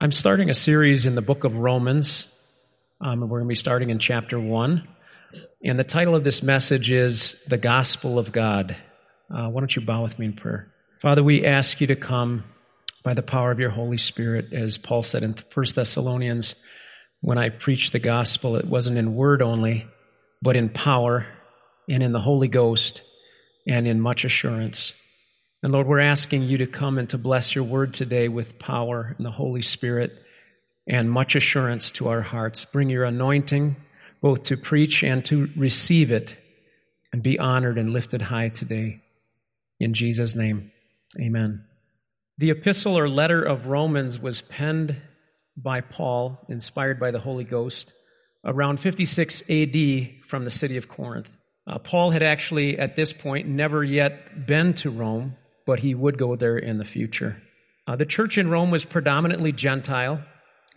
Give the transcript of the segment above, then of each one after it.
I'm starting a series in the book of Romans. Um, we're going to be starting in chapter 1. And the title of this message is The Gospel of God. Uh, why don't you bow with me in prayer? Father, we ask you to come by the power of your Holy Spirit, as Paul said in 1 Thessalonians, when I preached the gospel, it wasn't in word only, but in power and in the Holy Ghost and in much assurance. And Lord, we're asking you to come and to bless your word today with power and the Holy Spirit and much assurance to our hearts. Bring your anointing both to preach and to receive it and be honored and lifted high today. In Jesus' name, amen. The epistle or letter of Romans was penned by Paul, inspired by the Holy Ghost, around 56 AD from the city of Corinth. Uh, Paul had actually, at this point, never yet been to Rome, but he would go there in the future. Uh, the church in Rome was predominantly Gentile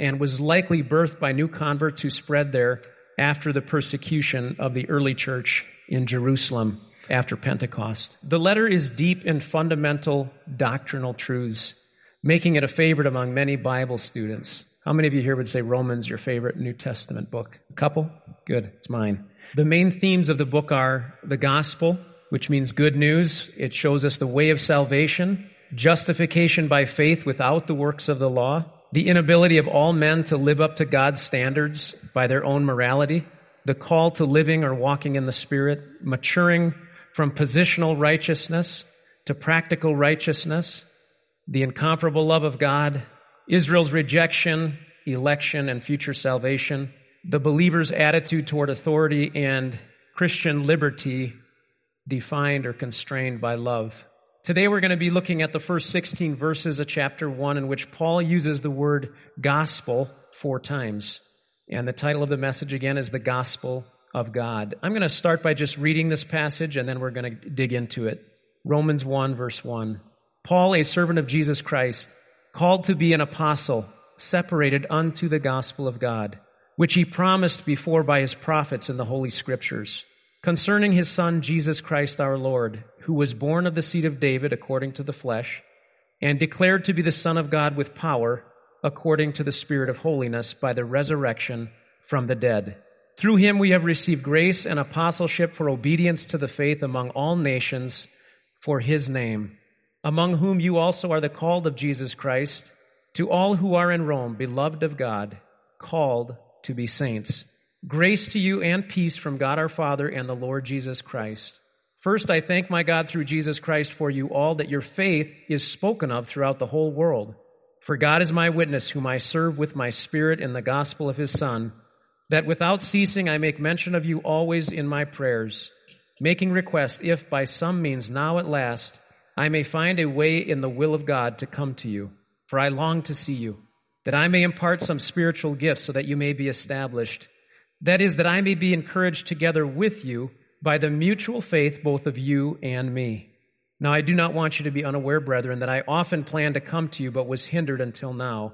and was likely birthed by new converts who spread there after the persecution of the early church in Jerusalem after Pentecost. The letter is deep in fundamental doctrinal truths, making it a favorite among many Bible students. How many of you here would say Romans your favorite New Testament book? A couple? Good, it's mine. The main themes of the book are the gospel, which means good news. It shows us the way of salvation, justification by faith without the works of the law, the inability of all men to live up to God's standards by their own morality, the call to living or walking in the Spirit, maturing from positional righteousness to practical righteousness, the incomparable love of God, Israel's rejection, election, and future salvation, the believer's attitude toward authority, and Christian liberty defined or constrained by love. Today we're going to be looking at the first 16 verses of chapter 1 in which Paul uses the word gospel four times. And the title of the message again is The Gospel of God. I'm going to start by just reading this passage and then we're going to dig into it. Romans 1, verse 1. Paul, a servant of Jesus Christ, called to be an apostle, separated unto the gospel of God, which he promised before by his prophets in the Holy Scriptures, concerning his Son, Jesus Christ our Lord, who was born of the seed of David according to the flesh, and declared to be the Son of God with power, according to the Spirit of holiness, by the resurrection from the dead through him we have received grace and apostleship for obedience to the faith among all nations for his name, among whom you also are the called of Jesus Christ, to all who are in Rome, beloved of God, called to be saints. Grace to you and peace from God our Father and the Lord Jesus Christ. First, I thank my God through Jesus Christ for you all that your faith is spoken of throughout the whole world. For God is my witness, whom I serve with my spirit in the gospel of his Son that without ceasing I make mention of you always in my prayers, making request if by some means now at last I may find a way in the will of God to come to you. For I long to see you, that I may impart some spiritual gifts so that you may be established. That is, that I may be encouraged together with you by the mutual faith both of you and me. Now I do not want you to be unaware, brethren, that I often planned to come to you, but was hindered until now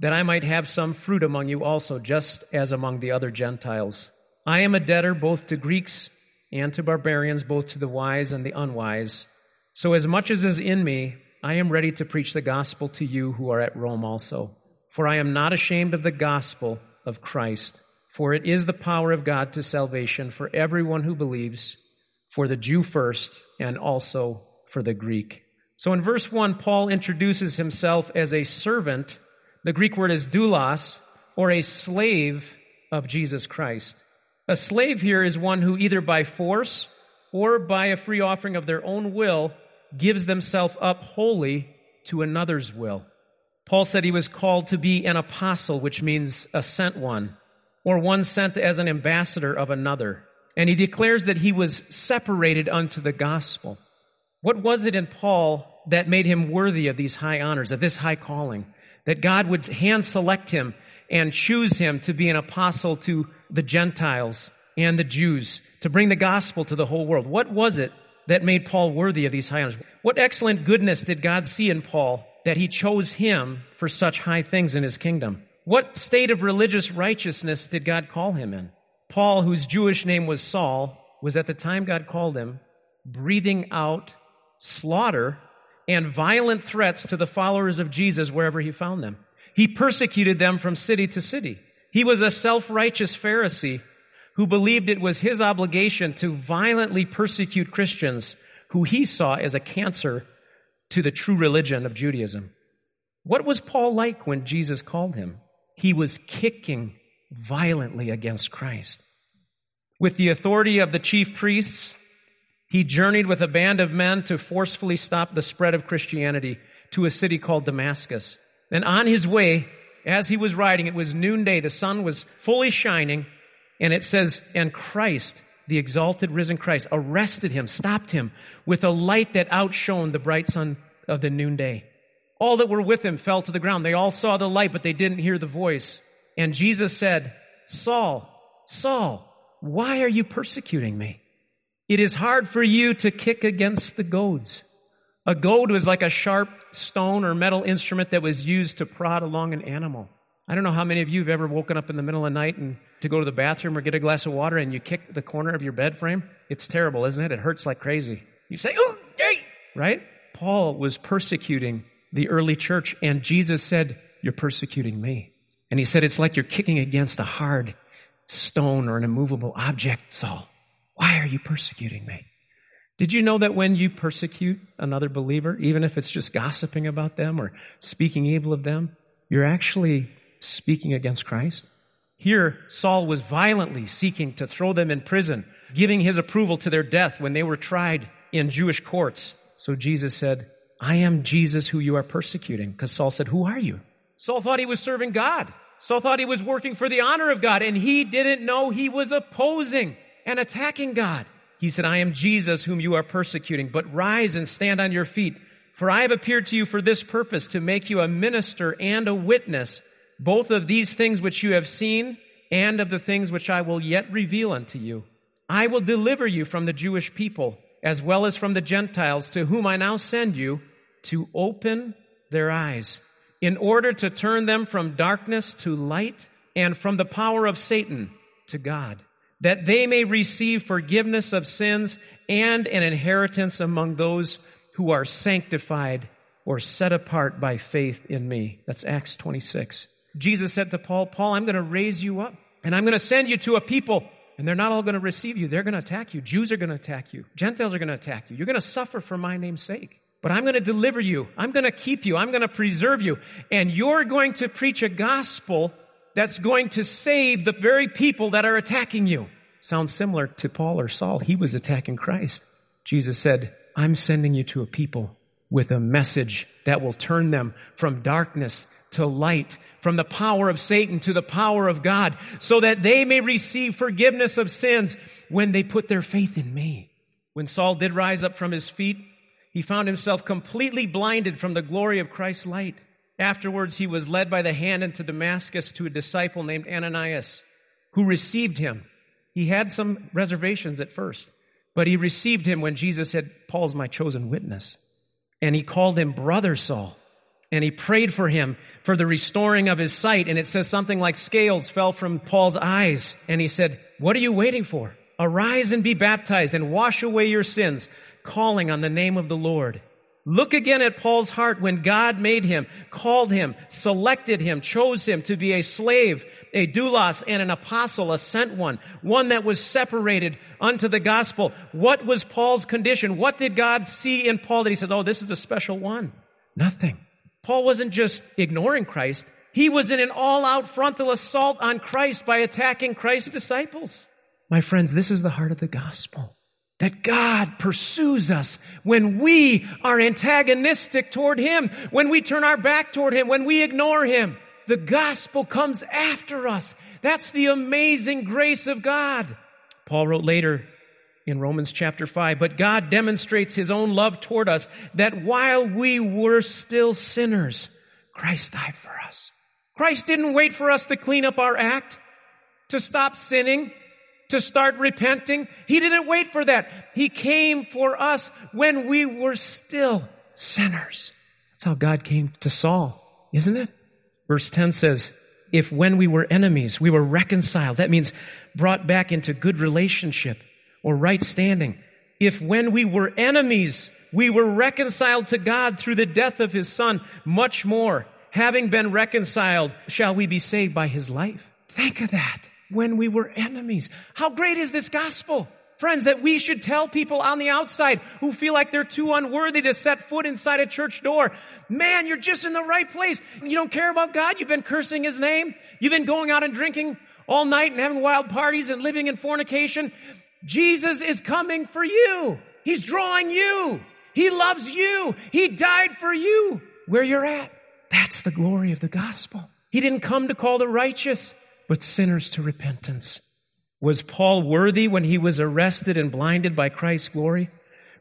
that I might have some fruit among you also, just as among the other Gentiles. I am a debtor both to Greeks and to barbarians, both to the wise and the unwise. So, as much as is in me, I am ready to preach the gospel to you who are at Rome also. For I am not ashamed of the gospel of Christ, for it is the power of God to salvation for everyone who believes, for the Jew first, and also for the Greek. So, in verse 1, Paul introduces himself as a servant the Greek word is doulos, or a slave of Jesus Christ. A slave here is one who either by force or by a free offering of their own will gives themselves up wholly to another's will. Paul said he was called to be an apostle, which means a sent one, or one sent as an ambassador of another. And he declares that he was separated unto the gospel. What was it in Paul that made him worthy of these high honors, of this high calling? that God would hand select him and choose him to be an apostle to the Gentiles and the Jews, to bring the gospel to the whole world. What was it that made Paul worthy of these high honors? What excellent goodness did God see in Paul that he chose him for such high things in his kingdom? What state of religious righteousness did God call him in? Paul, whose Jewish name was Saul, was at the time God called him breathing out slaughter and violent threats to the followers of Jesus wherever he found them. He persecuted them from city to city. He was a self-righteous Pharisee who believed it was his obligation to violently persecute Christians who he saw as a cancer to the true religion of Judaism. What was Paul like when Jesus called him? He was kicking violently against Christ. With the authority of the chief priests, he journeyed with a band of men to forcefully stop the spread of Christianity to a city called Damascus. And on his way, as he was riding, it was noonday, the sun was fully shining, and it says, and Christ, the exalted risen Christ, arrested him, stopped him with a light that outshone the bright sun of the noonday. All that were with him fell to the ground. They all saw the light, but they didn't hear the voice. And Jesus said, Saul, Saul, why are you persecuting me? It is hard for you to kick against the goads. A goad was like a sharp stone or metal instrument that was used to prod along an animal. I don't know how many of you have ever woken up in the middle of the night and to go to the bathroom or get a glass of water and you kick the corner of your bed frame. It's terrible, isn't it? It hurts like crazy. You say, oh, hey, right? Paul was persecuting the early church and Jesus said, you're persecuting me. And he said, it's like you're kicking against a hard stone or an immovable object, Saul. Why are you persecuting me? Did you know that when you persecute another believer, even if it's just gossiping about them or speaking evil of them, you're actually speaking against Christ? Here, Saul was violently seeking to throw them in prison, giving his approval to their death when they were tried in Jewish courts. So Jesus said, I am Jesus who you are persecuting. Because Saul said, Who are you? Saul thought he was serving God. Saul thought he was working for the honor of God, and he didn't know he was opposing and attacking God. He said, I am Jesus whom you are persecuting, but rise and stand on your feet. For I have appeared to you for this purpose, to make you a minister and a witness, both of these things which you have seen and of the things which I will yet reveal unto you. I will deliver you from the Jewish people, as well as from the Gentiles, to whom I now send you, to open their eyes, in order to turn them from darkness to light, and from the power of Satan to God that they may receive forgiveness of sins and an inheritance among those who are sanctified or set apart by faith in me. That's Acts 26. Jesus said to Paul, Paul, I'm going to raise you up and I'm going to send you to a people and they're not all going to receive you. They're going to attack you. Jews are going to attack you. Gentiles are going to attack you. You're going to suffer for my name's sake. But I'm going to deliver you. I'm going to keep you. I'm going to preserve you. And you're going to preach a gospel that's going to save the very people that are attacking you. Sounds similar to Paul or Saul. He was attacking Christ. Jesus said, I'm sending you to a people with a message that will turn them from darkness to light, from the power of Satan to the power of God, so that they may receive forgiveness of sins when they put their faith in me. When Saul did rise up from his feet, he found himself completely blinded from the glory of Christ's light. Afterwards, he was led by the hand into Damascus to a disciple named Ananias, who received him. He had some reservations at first, but he received him when Jesus said, Paul's my chosen witness. And he called him brother Saul. And he prayed for him for the restoring of his sight. And it says something like scales fell from Paul's eyes. And he said, what are you waiting for? Arise and be baptized and wash away your sins, calling on the name of the Lord. Look again at Paul's heart when God made him, called him, selected him, chose him to be a slave, a doulos, and an apostle, a sent one, one that was separated unto the gospel. What was Paul's condition? What did God see in Paul that he says, oh, this is a special one? Nothing. Paul wasn't just ignoring Christ. He was in an all-out frontal assault on Christ by attacking Christ's disciples. My friends, this is the heart of the gospel that God pursues us when we are antagonistic toward Him, when we turn our back toward Him, when we ignore Him. The gospel comes after us. That's the amazing grace of God. Paul wrote later in Romans chapter 5, but God demonstrates His own love toward us that while we were still sinners, Christ died for us. Christ didn't wait for us to clean up our act, to stop sinning, to start repenting. He didn't wait for that. He came for us when we were still sinners. That's how God came to Saul, isn't it? Verse 10 says, if when we were enemies, we were reconciled, that means brought back into good relationship or right standing. If when we were enemies, we were reconciled to God through the death of his son, much more having been reconciled, shall we be saved by his life? Think of that. When we were enemies. How great is this gospel? Friends, that we should tell people on the outside who feel like they're too unworthy to set foot inside a church door, man, you're just in the right place. You don't care about God. You've been cursing His name. You've been going out and drinking all night and having wild parties and living in fornication. Jesus is coming for you. He's drawing you. He loves you. He died for you where you're at. That's the glory of the gospel. He didn't come to call the righteous, but sinners to repentance. Was Paul worthy when he was arrested and blinded by Christ's glory?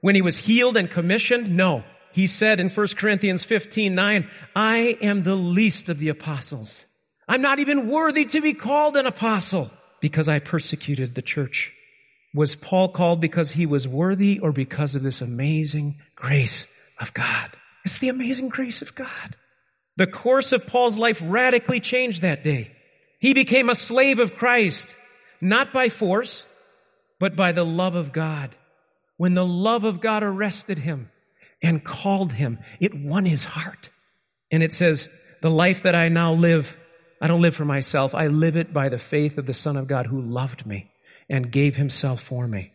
When he was healed and commissioned? No. He said in 1 Corinthians 15, 9, I am the least of the apostles. I'm not even worthy to be called an apostle because I persecuted the church. Was Paul called because he was worthy or because of this amazing grace of God? It's the amazing grace of God. The course of Paul's life radically changed that day. He became a slave of Christ, not by force, but by the love of God. When the love of God arrested him and called him, it won his heart. And it says, the life that I now live, I don't live for myself. I live it by the faith of the Son of God who loved me and gave himself for me.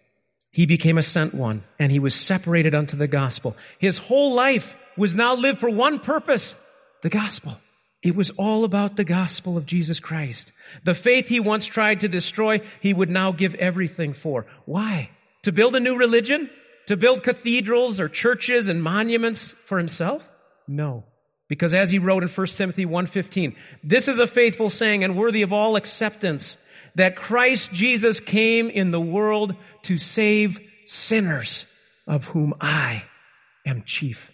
He became a sent one and he was separated unto the gospel. His whole life was now lived for one purpose, the gospel. It was all about the gospel of Jesus Christ. The faith he once tried to destroy, he would now give everything for. Why? To build a new religion? To build cathedrals or churches and monuments for himself? No. Because as he wrote in 1 Timothy 1.15, this is a faithful saying and worthy of all acceptance that Christ Jesus came in the world to save sinners, of whom I am chief.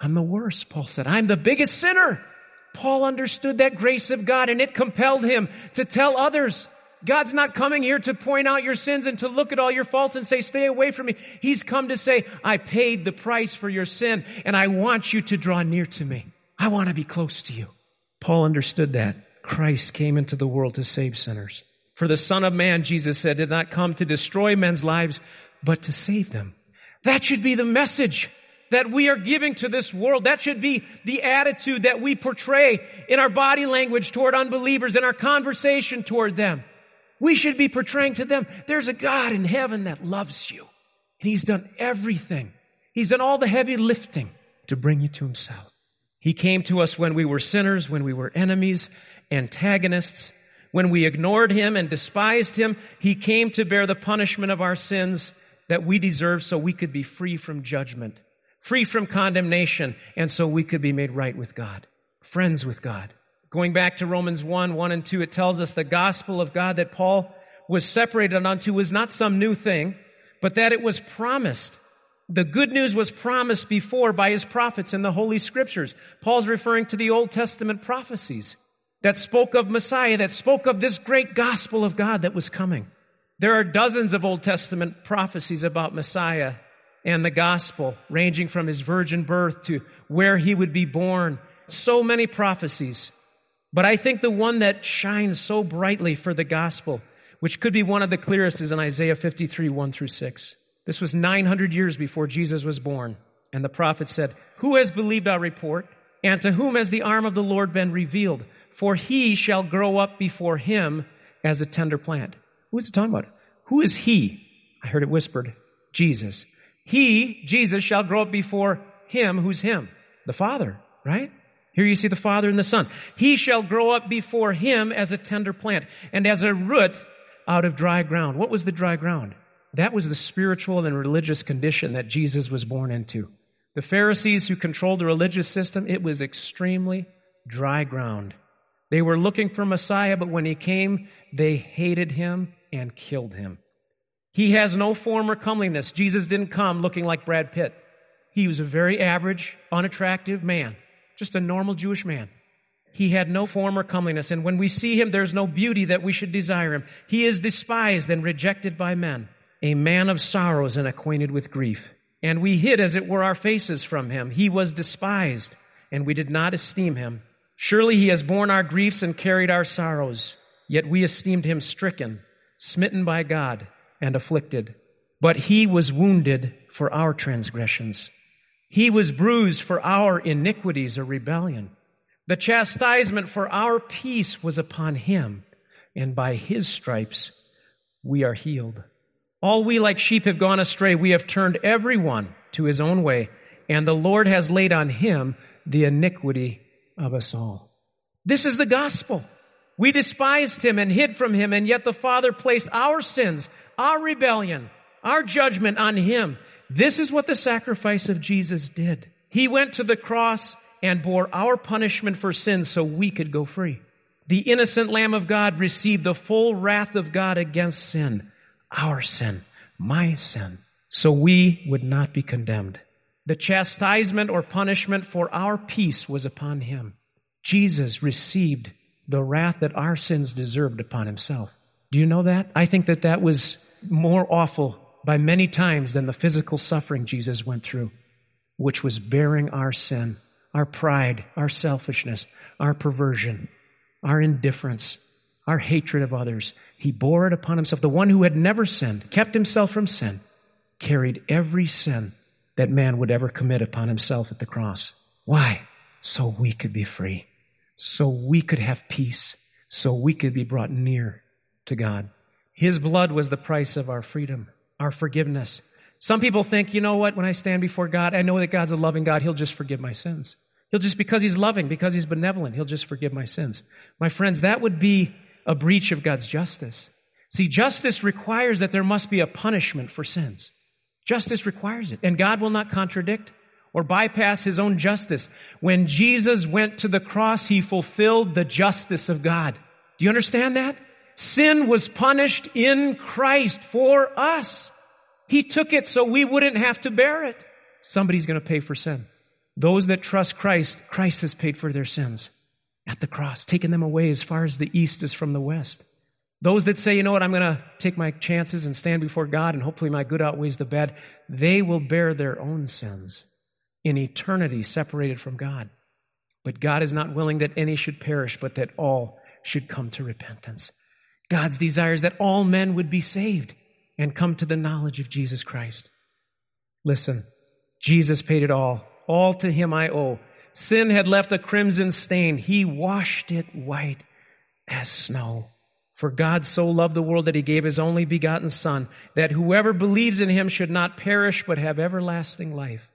I'm the worst, Paul said. I'm the biggest sinner. Paul understood that grace of God and it compelled him to tell others. God's not coming here to point out your sins and to look at all your faults and say, stay away from me. He's come to say, I paid the price for your sin and I want you to draw near to me. I want to be close to you. Paul understood that. Christ came into the world to save sinners. For the Son of Man, Jesus said, did not come to destroy men's lives, but to save them. That should be the message that we are giving to this world. That should be the attitude that we portray in our body language toward unbelievers, in our conversation toward them. We should be portraying to them, there's a God in heaven that loves you. And He's done everything. He's done all the heavy lifting to bring you to Himself. He came to us when we were sinners, when we were enemies, antagonists, when we ignored him and despised him, he came to bear the punishment of our sins that we deserve so we could be free from judgment, free from condemnation, and so we could be made right with God, friends with God. Going back to Romans 1, 1 and 2, it tells us the gospel of God that Paul was separated unto was not some new thing, but that it was promised. The good news was promised before by his prophets in the Holy Scriptures. Paul's referring to the Old Testament prophecies that spoke of Messiah, that spoke of this great gospel of God that was coming. There are dozens of Old Testament prophecies about Messiah and the gospel, ranging from his virgin birth to where he would be born. So many prophecies. But I think the one that shines so brightly for the gospel, which could be one of the clearest, is in Isaiah 53, 1 through 6. This was 900 years before Jesus was born. And the prophet said, Who has believed our report? And to whom has the arm of the Lord been revealed? for he shall grow up before him as a tender plant. Who is it talking about? Who is he? I heard it whispered. Jesus. He, Jesus, shall grow up before him. Who's him? The Father, right? Here you see the Father and the Son. He shall grow up before him as a tender plant and as a root out of dry ground. What was the dry ground? That was the spiritual and religious condition that Jesus was born into. The Pharisees who controlled the religious system, it was extremely dry ground. They were looking for Messiah, but when he came, they hated him and killed him. He has no form or comeliness. Jesus didn't come looking like Brad Pitt. He was a very average, unattractive man, just a normal Jewish man. He had no form or comeliness, and when we see him, there's no beauty that we should desire him. He is despised and rejected by men, a man of sorrows and acquainted with grief. And we hid, as it were, our faces from him. He was despised, and we did not esteem him. Surely he has borne our griefs and carried our sorrows, yet we esteemed him stricken, smitten by God, and afflicted. But he was wounded for our transgressions. He was bruised for our iniquities or rebellion. The chastisement for our peace was upon him, and by his stripes we are healed. All we like sheep have gone astray. We have turned everyone to his own way, and the Lord has laid on him the iniquity of us all. This is the gospel. We despised him and hid from him, and yet the Father placed our sins, our rebellion, our judgment on him. This is what the sacrifice of Jesus did. He went to the cross and bore our punishment for sin so we could go free. The innocent Lamb of God received the full wrath of God against sin, our sin, my sin, so we would not be condemned. The chastisement or punishment for our peace was upon him. Jesus received the wrath that our sins deserved upon himself. Do you know that? I think that that was more awful by many times than the physical suffering Jesus went through, which was bearing our sin our pride, our selfishness, our perversion, our indifference, our hatred of others. He bore it upon himself. The one who had never sinned, kept himself from sin, carried every sin that man would ever commit upon himself at the cross. Why? So we could be free. So we could have peace. So we could be brought near to God. His blood was the price of our freedom, our forgiveness, some people think, you know what, when I stand before God, I know that God's a loving God. He'll just forgive my sins. He'll just, because He's loving, because He's benevolent, He'll just forgive my sins. My friends, that would be a breach of God's justice. See, justice requires that there must be a punishment for sins. Justice requires it. And God will not contradict or bypass His own justice. When Jesus went to the cross, He fulfilled the justice of God. Do you understand that? Sin was punished in Christ for us. He took it so we wouldn't have to bear it. Somebody's going to pay for sin. Those that trust Christ, Christ has paid for their sins at the cross, taking them away as far as the east is from the west. Those that say, you know what, I'm going to take my chances and stand before God and hopefully my good outweighs the bad, they will bear their own sins in eternity separated from God. But God is not willing that any should perish, but that all should come to repentance. God's desire is that all men would be saved and come to the knowledge of Jesus Christ. Listen, Jesus paid it all. All to him I owe. Sin had left a crimson stain. He washed it white as snow. For God so loved the world that he gave his only begotten Son, that whoever believes in him should not perish but have everlasting life.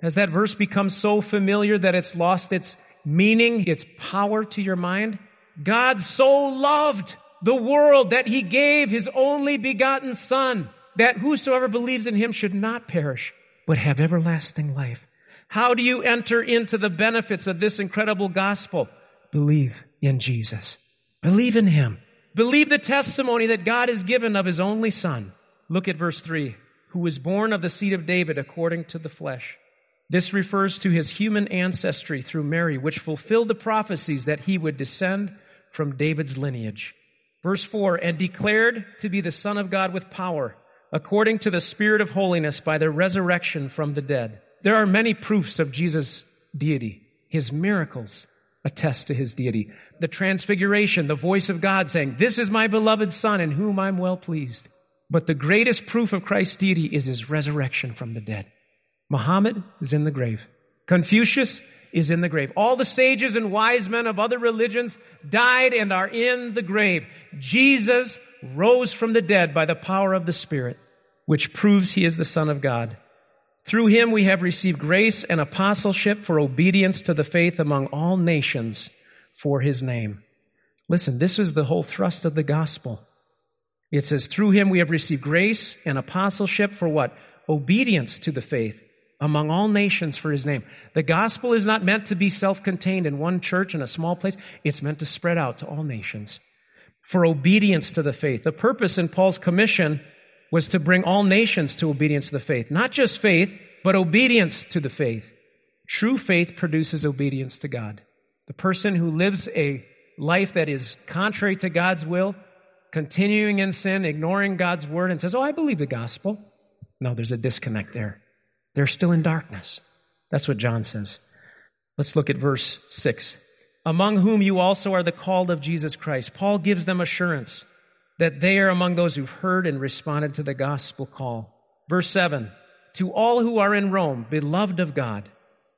Has that verse become so familiar that it's lost its meaning, its power to your mind? God so loved the world that he gave his only begotten son that whosoever believes in him should not perish, but have everlasting life. How do you enter into the benefits of this incredible gospel? Believe in Jesus. Believe in him. Believe the testimony that God has given of his only son. Look at verse 3. Who was born of the seed of David according to the flesh. This refers to his human ancestry through Mary, which fulfilled the prophecies that he would descend from David's lineage. Verse 4 and declared to be the Son of God with power, according to the Spirit of holiness by the resurrection from the dead. There are many proofs of Jesus' deity. His miracles attest to his deity. The transfiguration, the voice of God saying, This is my beloved Son in whom I'm well pleased. But the greatest proof of Christ's deity is his resurrection from the dead. Muhammad is in the grave. Confucius is in the grave. All the sages and wise men of other religions died and are in the grave. Jesus rose from the dead by the power of the Spirit, which proves he is the Son of God. Through him we have received grace and apostleship for obedience to the faith among all nations for his name. Listen, this is the whole thrust of the gospel. It says, through him we have received grace and apostleship for what? Obedience to the faith among all nations for his name. The gospel is not meant to be self-contained in one church in a small place. It's meant to spread out to all nations for obedience to the faith. The purpose in Paul's commission was to bring all nations to obedience to the faith. Not just faith, but obedience to the faith. True faith produces obedience to God. The person who lives a life that is contrary to God's will, continuing in sin, ignoring God's word, and says, Oh, I believe the gospel. No, there's a disconnect there. They're still in darkness. That's what John says. Let's look at verse 6. Among whom you also are the called of Jesus Christ. Paul gives them assurance that they are among those who've heard and responded to the gospel call. Verse 7. To all who are in Rome, beloved of God,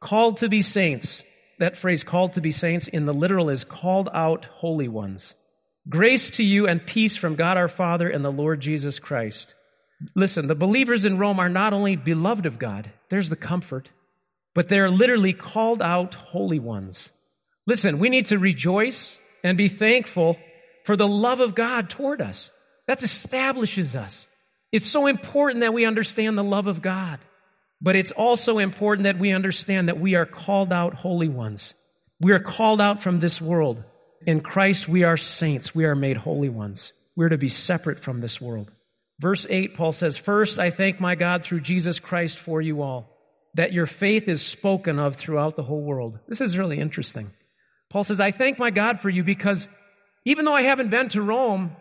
called to be saints, that phrase called to be saints in the literal is called out holy ones. Grace to you and peace from God our Father and the Lord Jesus Christ. Listen, the believers in Rome are not only beloved of God, there's the comfort, but they're literally called out holy ones. Listen, we need to rejoice and be thankful for the love of God toward us. That establishes us. It's so important that we understand the love of God. But it's also important that we understand that we are called out holy ones. We are called out from this world. In Christ, we are saints. We are made holy ones. We're to be separate from this world. Verse 8, Paul says, First, I thank my God through Jesus Christ for you all, that your faith is spoken of throughout the whole world. This is really interesting. Paul says, I thank my God for you because even though I haven't been to Rome,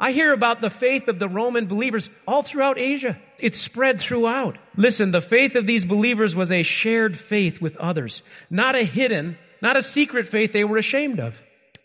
I hear about the faith of the Roman believers all throughout Asia. It's spread throughout. Listen, the faith of these believers was a shared faith with others, not a hidden, not a secret faith they were ashamed of.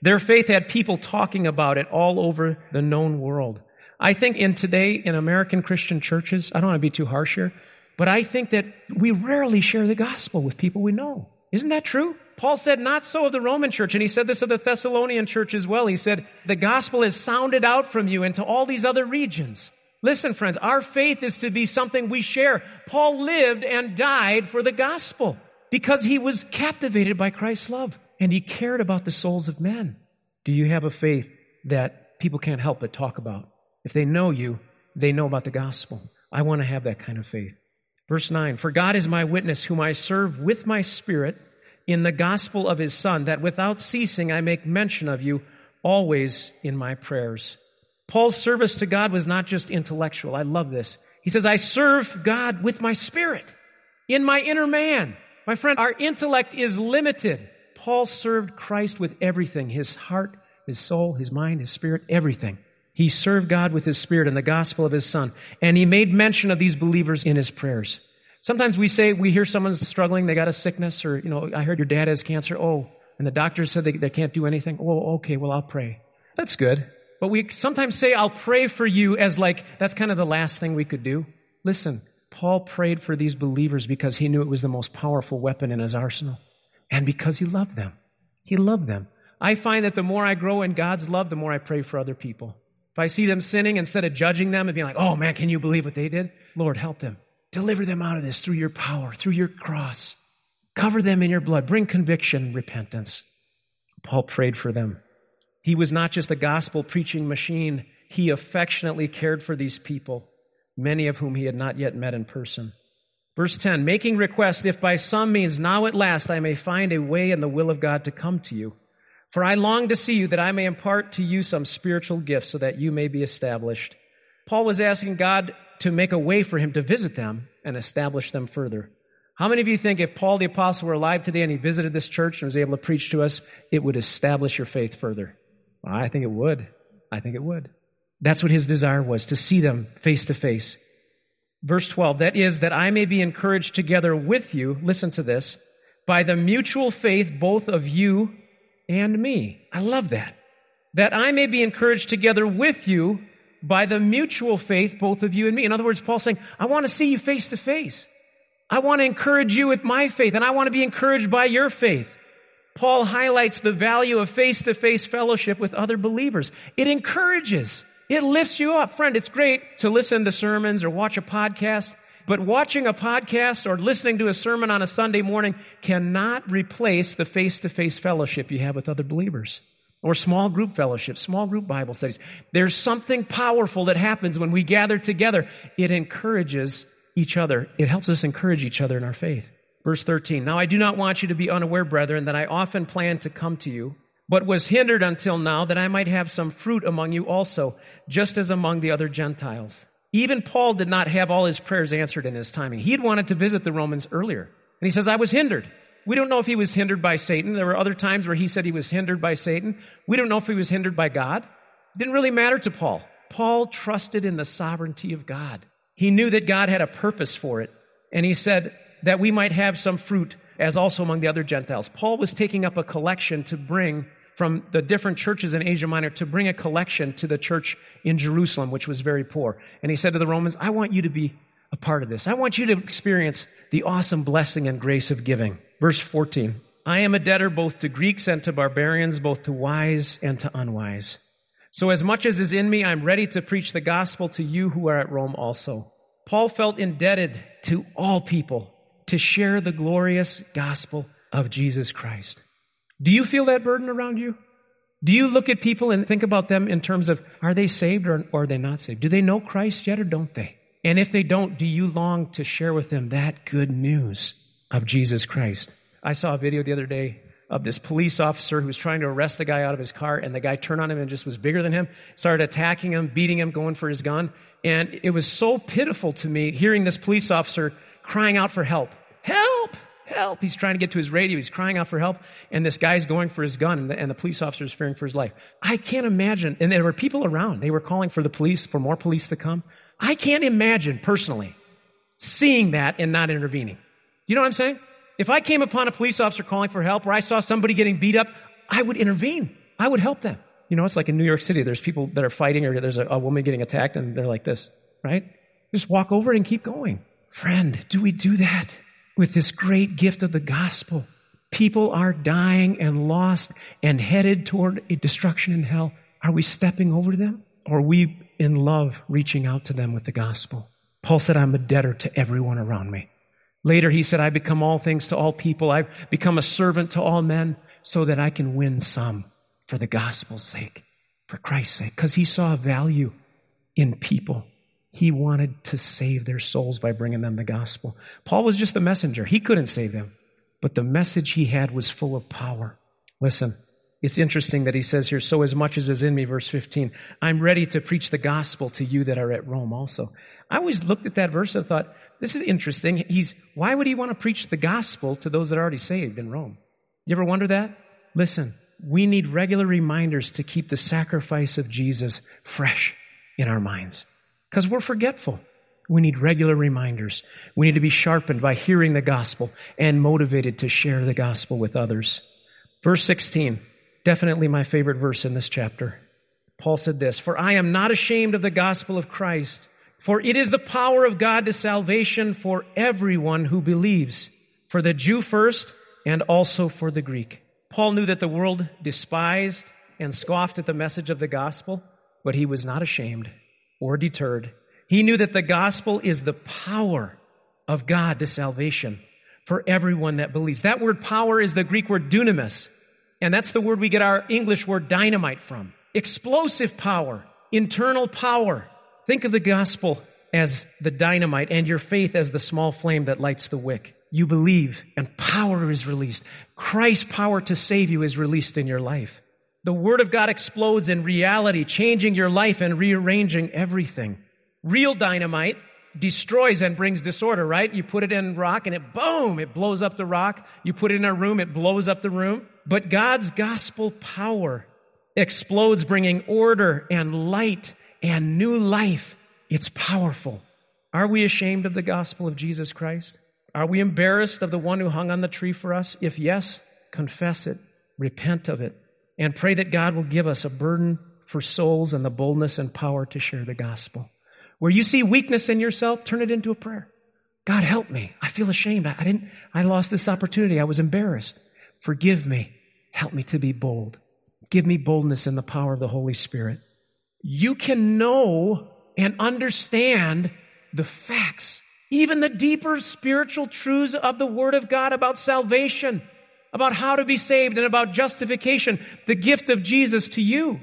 Their faith had people talking about it all over the known world. I think in today, in American Christian churches, I don't want to be too harsh here, but I think that we rarely share the gospel with people we know. Isn't that true? Paul said, not so of the Roman church, and he said this of the Thessalonian church as well. He said, the gospel is sounded out from you into all these other regions. Listen, friends, our faith is to be something we share. Paul lived and died for the gospel because he was captivated by Christ's love and he cared about the souls of men. Do you have a faith that people can't help but talk about? If they know you, they know about the gospel. I want to have that kind of faith. Verse 9, For God is my witness, whom I serve with my spirit in the gospel of his Son, that without ceasing I make mention of you always in my prayers. Paul's service to God was not just intellectual. I love this. He says, I serve God with my spirit, in my inner man. My friend, our intellect is limited. Paul served Christ with everything his heart, his soul, his mind, his spirit, everything. He served God with his spirit and the gospel of his son. And he made mention of these believers in his prayers. Sometimes we say, we hear someone's struggling, they got a sickness, or, you know, I heard your dad has cancer. Oh, and the doctor said they, they can't do anything. Oh, okay, well, I'll pray. That's good. But we sometimes say, I'll pray for you as like, that's kind of the last thing we could do. Listen, Paul prayed for these believers because he knew it was the most powerful weapon in his arsenal. And because he loved them. He loved them. I find that the more I grow in God's love, the more I pray for other people. If I see them sinning, instead of judging them and being like, oh man, can you believe what they did? Lord, help them. Deliver them out of this through your power, through your cross. Cover them in your blood. Bring conviction, repentance. Paul prayed for them. He was not just a gospel preaching machine. He affectionately cared for these people, many of whom he had not yet met in person. Verse 10, making request, if by some means now at last I may find a way in the will of God to come to you. For I long to see you that I may impart to you some spiritual gifts so that you may be established. Paul was asking God to make a way for him to visit them and establish them further. How many of you think if Paul the Apostle were alive today and he visited this church and was able to preach to us, it would establish your faith further? Well, I think it would. I think it would. That's what his desire was, to see them face to face. Verse 12, that is, that I may be encouraged together with you, listen to this, by the mutual faith both of you and me. I love that. That I may be encouraged together with you by the mutual faith, both of you and me. In other words, Paul's saying, I want to see you face to face. I want to encourage you with my faith, and I want to be encouraged by your faith. Paul highlights the value of face to face fellowship with other believers. It encourages. It lifts you up. Friend, it's great to listen to sermons or watch a podcast, but watching a podcast or listening to a sermon on a Sunday morning cannot replace the face to face fellowship you have with other believers or small group fellowship, small group Bible studies. There's something powerful that happens when we gather together. It encourages each other. It helps us encourage each other in our faith. Verse 13. Now I do not want you to be unaware, brethren, that I often planned to come to you, but was hindered until now that I might have some fruit among you also, just as among the other Gentiles. Even Paul did not have all his prayers answered in his timing. He had wanted to visit the Romans earlier. And he says, I was hindered. We don't know if he was hindered by Satan. There were other times where he said he was hindered by Satan. We don't know if he was hindered by God. It didn't really matter to Paul. Paul trusted in the sovereignty of God. He knew that God had a purpose for it. And he said that we might have some fruit as also among the other Gentiles. Paul was taking up a collection to bring from the different churches in Asia Minor to bring a collection to the church in Jerusalem, which was very poor. And he said to the Romans, I want you to be a part of this. I want you to experience the awesome blessing and grace of giving. Verse 14. I am a debtor both to Greeks and to barbarians, both to wise and to unwise. So as much as is in me, I'm ready to preach the gospel to you who are at Rome also. Paul felt indebted to all people to share the glorious gospel of Jesus Christ. Do you feel that burden around you? Do you look at people and think about them in terms of are they saved or, or are they not saved? Do they know Christ yet or don't they? And if they don't, do you long to share with them that good news of Jesus Christ? I saw a video the other day of this police officer who was trying to arrest a guy out of his car, and the guy turned on him and just was bigger than him, started attacking him, beating him, going for his gun. And it was so pitiful to me hearing this police officer crying out for help. Help! He's trying to get to his radio. He's crying out for help. And this guy's going for his gun, and the, and the police officer is fearing for his life. I can't imagine. And there were people around. They were calling for the police, for more police to come. I can't imagine personally seeing that and not intervening. You know what I'm saying? If I came upon a police officer calling for help or I saw somebody getting beat up, I would intervene. I would help them. You know, it's like in New York City, there's people that are fighting or there's a, a woman getting attacked and they're like this, right? Just walk over and keep going. Friend, do we do that with this great gift of the gospel? People are dying and lost and headed toward a destruction in hell. Are we stepping over them? Or are we in love reaching out to them with the gospel? Paul said, I'm a debtor to everyone around me. Later, he said, I become all things to all people. I've become a servant to all men so that I can win some for the gospel's sake, for Christ's sake, because he saw value in people. He wanted to save their souls by bringing them the gospel. Paul was just the messenger. He couldn't save them, but the message he had was full of power. Listen, it's interesting that he says here, so as much as is in me, verse 15, I'm ready to preach the gospel to you that are at Rome also. I always looked at that verse and thought, this is interesting. He's, why would he want to preach the gospel to those that are already saved in Rome? You ever wonder that? Listen, we need regular reminders to keep the sacrifice of Jesus fresh in our minds because we're forgetful. We need regular reminders. We need to be sharpened by hearing the gospel and motivated to share the gospel with others. Verse 16, definitely my favorite verse in this chapter. Paul said this, For I am not ashamed of the gospel of Christ for it is the power of God to salvation for everyone who believes, for the Jew first and also for the Greek. Paul knew that the world despised and scoffed at the message of the gospel, but he was not ashamed or deterred. He knew that the gospel is the power of God to salvation for everyone that believes. That word power is the Greek word dunamis, and that's the word we get our English word dynamite from. Explosive power, internal power, Think of the gospel as the dynamite and your faith as the small flame that lights the wick. You believe and power is released. Christ's power to save you is released in your life. The Word of God explodes in reality, changing your life and rearranging everything. Real dynamite destroys and brings disorder, right? You put it in rock and it boom, it blows up the rock. You put it in a room, it blows up the room. But God's gospel power explodes, bringing order and light and new life. It's powerful. Are we ashamed of the gospel of Jesus Christ? Are we embarrassed of the one who hung on the tree for us? If yes, confess it, repent of it, and pray that God will give us a burden for souls and the boldness and power to share the gospel. Where you see weakness in yourself, turn it into a prayer. God help me. I feel ashamed. I didn't, I lost this opportunity. I was embarrassed. Forgive me. Help me to be bold. Give me boldness in the power of the Holy Spirit you can know and understand the facts, even the deeper spiritual truths of the Word of God about salvation, about how to be saved, and about justification, the gift of Jesus to you.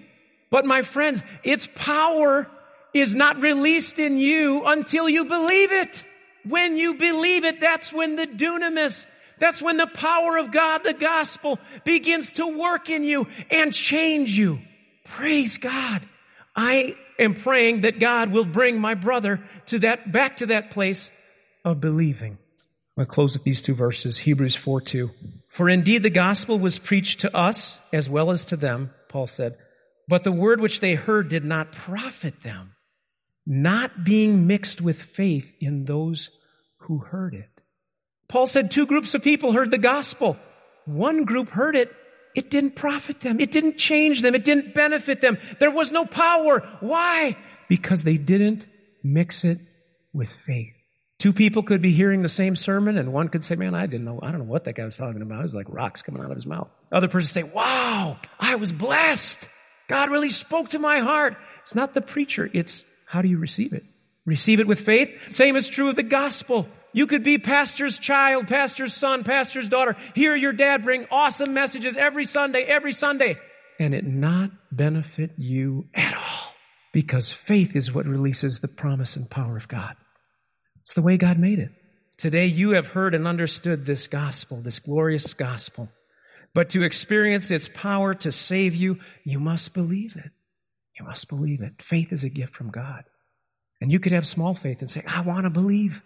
But my friends, its power is not released in you until you believe it. When you believe it, that's when the dunamis, that's when the power of God, the gospel, begins to work in you and change you. Praise God. I am praying that God will bring my brother to that, back to that place of believing. I'm going to close with these two verses, Hebrews 4 2. For indeed the gospel was preached to us as well as to them, Paul said, but the word which they heard did not profit them, not being mixed with faith in those who heard it. Paul said two groups of people heard the gospel. One group heard it it didn't profit them. It didn't change them. It didn't benefit them. There was no power. Why? Because they didn't mix it with faith. Two people could be hearing the same sermon, and one could say, Man, I didn't know, I don't know what that guy was talking about. It was like rocks coming out of his mouth. Other person say, Wow, I was blessed. God really spoke to my heart. It's not the preacher, it's how do you receive it? Receive it with faith. Same is true of the gospel. You could be pastor's child, pastor's son, pastor's daughter. Hear your dad bring awesome messages every Sunday, every Sunday, and it not benefit you at all. Because faith is what releases the promise and power of God. It's the way God made it. Today you have heard and understood this gospel, this glorious gospel. But to experience its power to save you, you must believe it. You must believe it. Faith is a gift from God. And you could have small faith and say, I want to believe.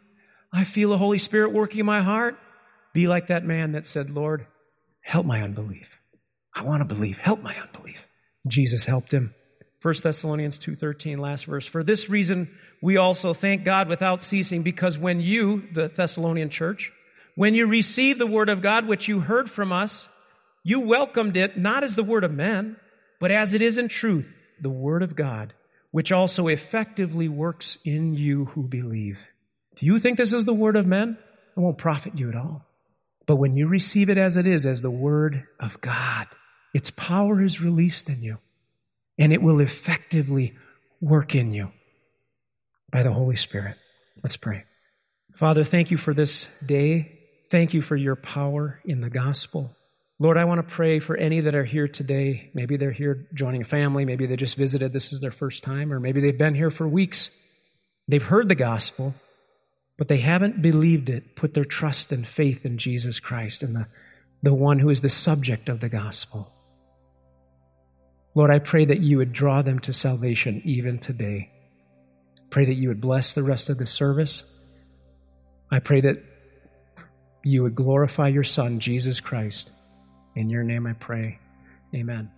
I feel the Holy Spirit working in my heart. Be like that man that said, Lord, help my unbelief. I want to believe. Help my unbelief. Jesus helped him. 1 Thessalonians 2:13 last verse. For this reason we also thank God without ceasing because when you, the Thessalonian church, when you received the word of God which you heard from us, you welcomed it not as the word of men, but as it is in truth, the word of God, which also effectively works in you who believe. Do you think this is the word of men? It won't profit you at all. But when you receive it as it is, as the word of God, its power is released in you and it will effectively work in you by the Holy Spirit. Let's pray. Father, thank you for this day. Thank you for your power in the gospel. Lord, I want to pray for any that are here today. Maybe they're here joining a family. Maybe they just visited. This is their first time. Or maybe they've been here for weeks. They've heard the gospel, but they haven't believed it, put their trust and faith in Jesus Christ and the, the one who is the subject of the gospel. Lord, I pray that you would draw them to salvation even today. I pray that you would bless the rest of the service. I pray that you would glorify your Son, Jesus Christ. In your name I pray. Amen.